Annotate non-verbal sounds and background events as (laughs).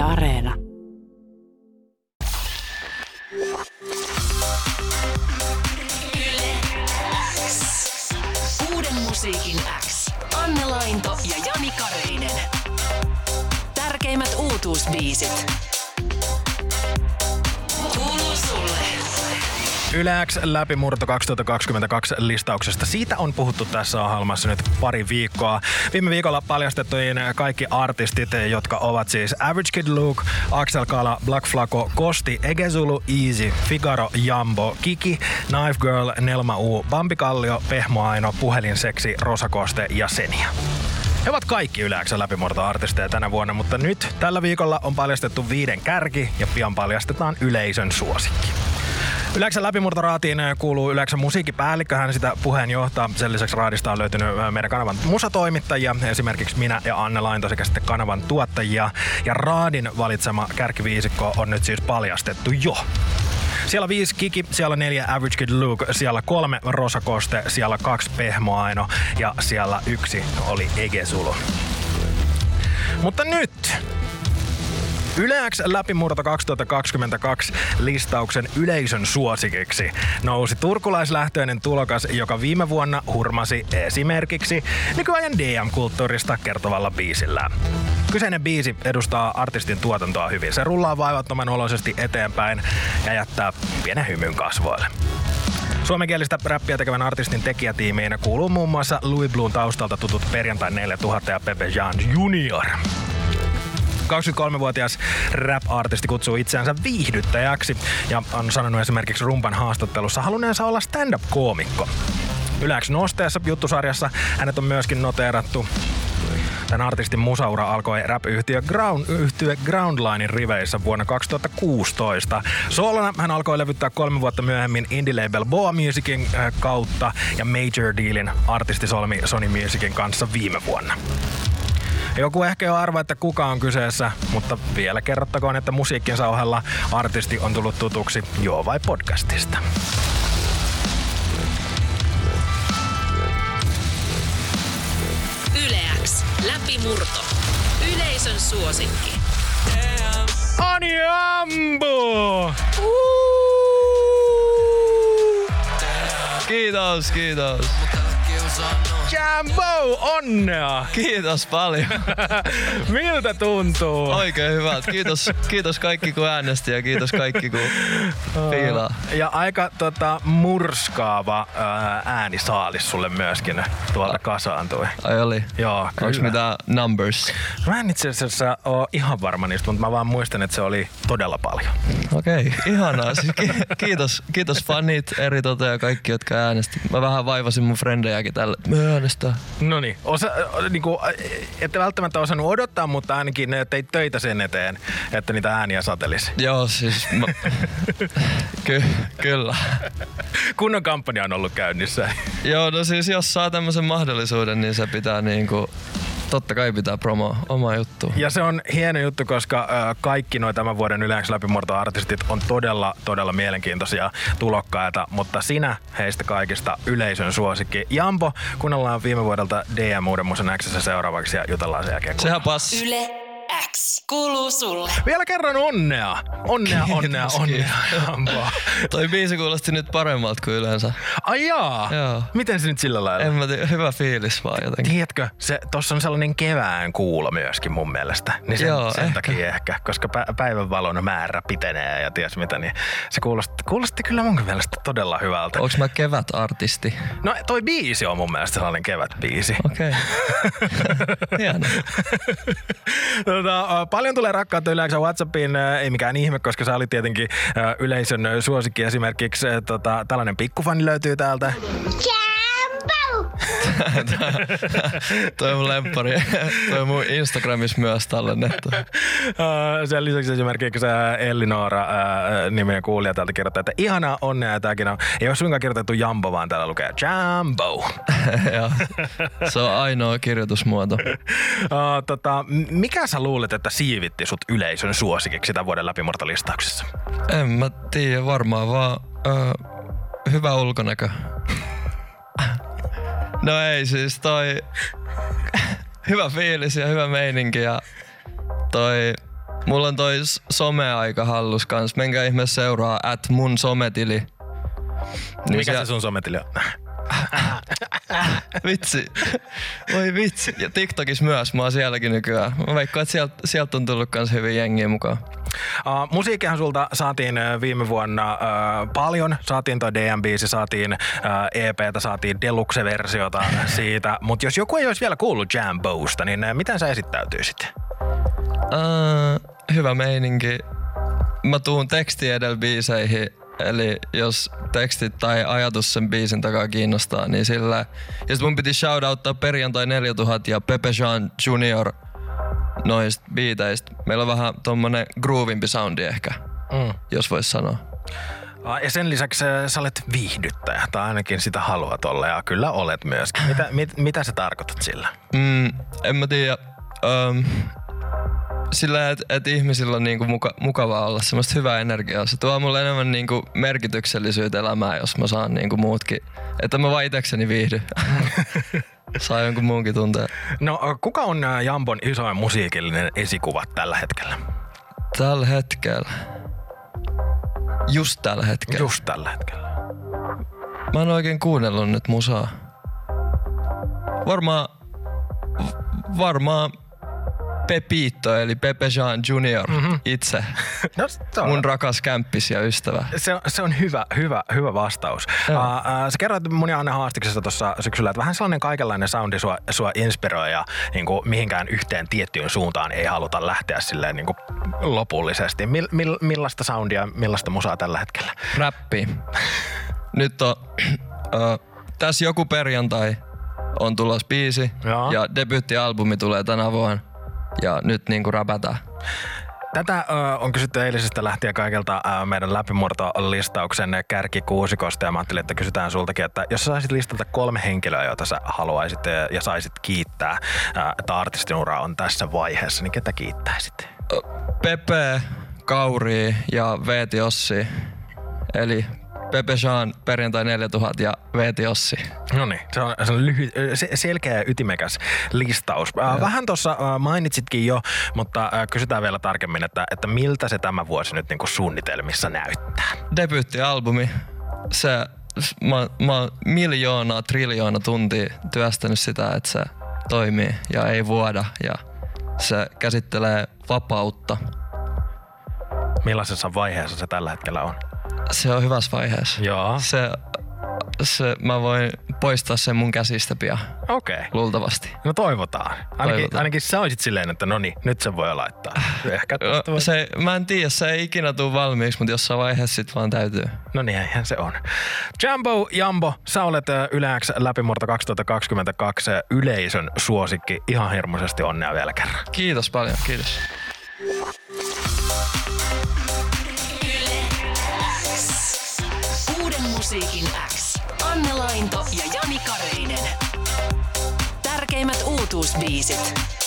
Areena. Uuden musiikin X. Anne Lainto ja Jani Kareinen. Tärkeimmät uutuusbiisit. Yle X läpimurto 2022 listauksesta. Siitä on puhuttu tässä ohjelmassa nyt pari viikkoa. Viime viikolla paljastettuihin kaikki artistit, jotka ovat siis Average Kid Luke, Axel Kala, Black Flaco, Kosti, Egezulu, Easy, Figaro, Jambo, Kiki, Knife Girl, Nelma U, Bambi Kallio, Pehmo Aino, Puhelinseksi, Rosakoste ja Senia. He ovat kaikki yleensä läpimurtoartisteja tänä vuonna, mutta nyt tällä viikolla on paljastettu viiden kärki ja pian paljastetaan yleisön suosikki. Yleensä läpimurtoraatiin kuuluu yleensä musiikkipäällikkö, hän sitä puheen johtaa. Sen lisäksi raadista on löytynyt meidän kanavan musatoimittajia, esimerkiksi minä ja Anne Lainto sekä sitten kanavan tuottajia. Ja raadin valitsema kärkiviisikko on nyt siis paljastettu jo. Siellä viisi Kiki, siellä neljä Average Kid Luke, siellä kolme Rosa Koste, siellä kaksi Pehmo Aino ja siellä yksi oli Ege Sulu. Mutta nyt Yleäks läpimurto 2022 listauksen yleisön suosikiksi nousi turkulaislähtöinen tulokas, joka viime vuonna hurmasi esimerkiksi nykyajan DM-kulttuurista kertovalla biisillä. Kyseinen biisi edustaa artistin tuotantoa hyvin. Se rullaa vaivattoman oloisesti eteenpäin ja jättää pienen hymyn kasvoille. Suomenkielistä räppiä tekevän artistin tekijätiimiin kuuluu muun muassa Louis Bluun taustalta tutut Perjantai 4000 ja Pepe Jean Junior. 23-vuotias rap-artisti kutsuu itseänsä viihdyttäjäksi ja on sanonut esimerkiksi Rumpan haastattelussa halunneensa olla stand-up-koomikko. Yläks nosteessa juttusarjassa hänet on myöskin noteerattu Tämän artistin musaura alkoi rap-yhtiö Ground, yhtiö Groundlinein riveissä vuonna 2016. Soolona hän alkoi levyttää kolme vuotta myöhemmin indie-label Boa Musicin äh, kautta ja Major Dealin artistisolmi Sony Musicin kanssa viime vuonna. Joku ehkä jo arvaa, että kuka on kyseessä, mutta vielä kerrottakoon, että musiikkinsa ohella artisti on tullut tutuksi Joo vai podcastista. Yleäks. Läpimurto. Yleisön suosikki. Ani Ambo! Kiitos, kiitos. Jambo, onnea! Kiitos paljon. (laughs) Miltä tuntuu? Oikein hyvät. Kiitos, kiitos kaikki kun äänesti ja kiitos kaikki kun fiilaa. Ja aika tota, murskaava ää, äänisaalis sulle myöskin tuolta kasaantui. Ai oli? Joo, Onks kyllä. mitä numbers? Mä en itse asiassa ole ihan varma niistä, mutta mä vaan muistan, että se oli todella paljon. Okei, okay, ihanaa. Siis ki- kiitos, kiitos fanit eri ja kaikki, jotka äänesti. Mä vähän vaivasin mun frendejäkin tällä. Me äänestää. No niin, osa, niinku, ette välttämättä osannut odottaa, mutta ainakin teit töitä sen eteen, että niitä ääniä satelisi. Joo, siis mä... (laughs) Ky- kyllä. Kunnon kampanja on ollut käynnissä. Joo, no siis jos saa tämmöisen mahdollisuuden, niin se pitää niinku... Totta kai pitää promoa omaa juttua. Ja se on hieno juttu, koska ö, kaikki noin tämän vuoden yleensä läpimurtoartistit on todella, todella mielenkiintoisia tulokkaita, mutta sinä heistä kaikista yleisön suosikki. Jambo, kuunnellaan viime vuodelta DM Uuden musan Xssä seuraavaksi ja jutellaan sen jälkeen. Sehän pass. Yle X. Kuuluu sulle. Vielä kerran onnea! Onnea, onnea, Kiitos, onnea, kiitos. Jambo. Toi biisi kuulosti nyt paremmalta kuin yleensä. Ai jaa. Joo. Miten se nyt sillä lailla? En mä tiedä, hyvä fiilis vaan jotenkin. Tiedätkö, se, tossa on sellainen kevään kuulo myöskin mun mielestä. Niin sen, Joo, sen ehkä. takia ehkä, koska pä- päivänvalon määrä pitenee ja ties mitä, niin se kuulosti, kuulosti kyllä mun mielestä todella hyvältä. Onks mä kevätartisti? No toi biisi on mun mielestä sellainen kevätbiisi. Okei. (laughs) Okay. Tota, paljon tulee rakkautta yleensä Whatsappiin, ei mikään ihme, koska sä olit tietenkin yleisön suosikki. Esimerkiksi tota, tällainen pikkufani löytyy täältä. Toi on mun lemppari. Toi on mun Instagramissa myös tallennettu. Ä, Sen lisäksi esimerkiksi ä, Ellinora ä, niminen kuulija täältä kirjoittaa, että ihanaa onnea tämäkin on, ei ole suinkaan kirjoitettu Jambo, vaan täällä lukee Jambo. (laughs) Joo. Se on ainoa kirjoitusmuoto. Uh, tota, mikä sä luulet, että siivitti sut yleisön suosikiksi tämän vuoden läpimurtolistauksessa? En mä tiedä, varmaan vaan ö, hyvä ulkonäkö. No ei siis toi (laughs) hyvä fiilis ja hyvä meininki ja toi Mulla on toi some-aika hallus kans. Menkää ihmeessä seuraa at mun sometili. Niin Mikä se sun sometili on? (laughs) Vitsi. Voi vitsi. Ja TikTokissa myös, mä oon sielläkin nykyään. Mä veikkaan, että sieltä, sieltä on tullut kans hyvin jengiä mukaan. Uh, musiikkihan sulta saatiin viime vuonna uh, paljon. Saatiin toi DM-biisi, saatiin uh, EPtä, saatiin deluxe-versiota (laughs) siitä. Mutta jos joku ei olisi vielä kuullut Jambousta, niin uh, miten sä esittäytyisit? Uh, hyvä meininki. Mä tuun teksti edellä biiseihin, eli jos tekstit tai ajatus sen biisin takaa kiinnostaa, niin sillä... Ja sit mun piti shoutouttaa perjantai 4000 ja Pepe Jean Junior noista biiteistä. Meillä on vähän tommonen groovimpi soundi ehkä, Mm. jos vois sanoa. Uh, ja sen lisäksi sä olet viihdyttäjä, tai ainakin sitä haluat olla, ja kyllä olet myöskin. Mitä, mit, mitä sä tarkoitat sillä? Mm, en mä tiedä. Um, sillä, että et ihmisillä on niinku muka, mukavaa olla semmoista hyvää energiaa. Se tuo mulle enemmän niinku merkityksellisyyttä elämään, jos mä saan niinku muutkin. Että mä vaan itekseni viihdy. (laughs) Saa jonkun muunkin tunteen. No, uh, kuka on uh, Jambon isoin musiikillinen esikuva tällä hetkellä? Tällä hetkellä. Just tällä hetkellä. Just tällä hetkellä. Mä en oikein kuunnellut nyt musaa. Varmaan, varmaan Pepito eli Pepe Jean Junior mm-hmm. itse. (laughs) No, on, Mun rakas kämppis ja ystävä. se, on- se on hyvä, hyvä, hyvä vastaus. Uh, uh, sä kerroit mun Anne haastiksessa tuossa syksyllä, että vähän sellainen kaikenlainen soundi sua, sua inspiroi ja niin kuin, mihinkään yhteen tiettyyn suuntaan ei haluta lähteä silleen niin kuin, lopullisesti. Mil, mil, millaista soundia, millaista musaa tällä hetkellä? Räppi. (laughs) Nyt on, (clears throat) ö, tässä joku perjantai on tulossa biisi Joo. ja debyyttialbumi tulee tänä vuonna. Ja nyt niinku räpätään. Tätä ö, on kysytty eilisestä lähtien kaikilta ö, meidän läpimurtolistauksen kärkikuusikosta ja mä ajattelin, että kysytään sultakin, että jos saisit listata kolme henkilöä, joita sä haluaisit ö, ja saisit kiittää, ö, että artistin ura on tässä vaiheessa, niin ketä kiittäisit? Pepe, Kauri ja Veeti Ossi. Eli Pepe Jean perjantai 4000 ja Veeti Ossi. No niin, se on, se on lyhyt, selkeä ja ytimekäs listaus. Ö, Vähän tuossa ö, mainitsitkin jo, mutta ö, kysytään vielä tarkemmin, että, että miltä se tämä vuosi nyt niin kuin suunnitelmissa näyttää? Debyyttialbumi. Se, mä, mä oon miljoonaa, triljoona tuntia työstänyt sitä, että se toimii ja ei vuoda. Ja se käsittelee vapautta. Millaisessa vaiheessa se tällä hetkellä on? Se on hyvässä vaiheessa. Joo. Se, se, mä voin poistaa sen mun käsistä pian, Okei. Okay. luultavasti. No toivotaan. Ainakin, Toivotaan. ainakin sä olisit silleen, että no niin, nyt se voi laittaa. Ehkä voi... Se, mä en tiedä, se ei ikinä tule valmiiksi, mutta jossain vaiheessa sit vaan täytyy. No niin, eihän se on. Jumbo, Jambo, sä olet ö, Yle X läpimurto 2022 yleisön suosikki. Ihan hirmuisesti onnea vielä kerran. Kiitos paljon, kiitos. Musiikin X. Anne Lainto ja Jani Kareinen. Tärkeimmät uutuusbiisit.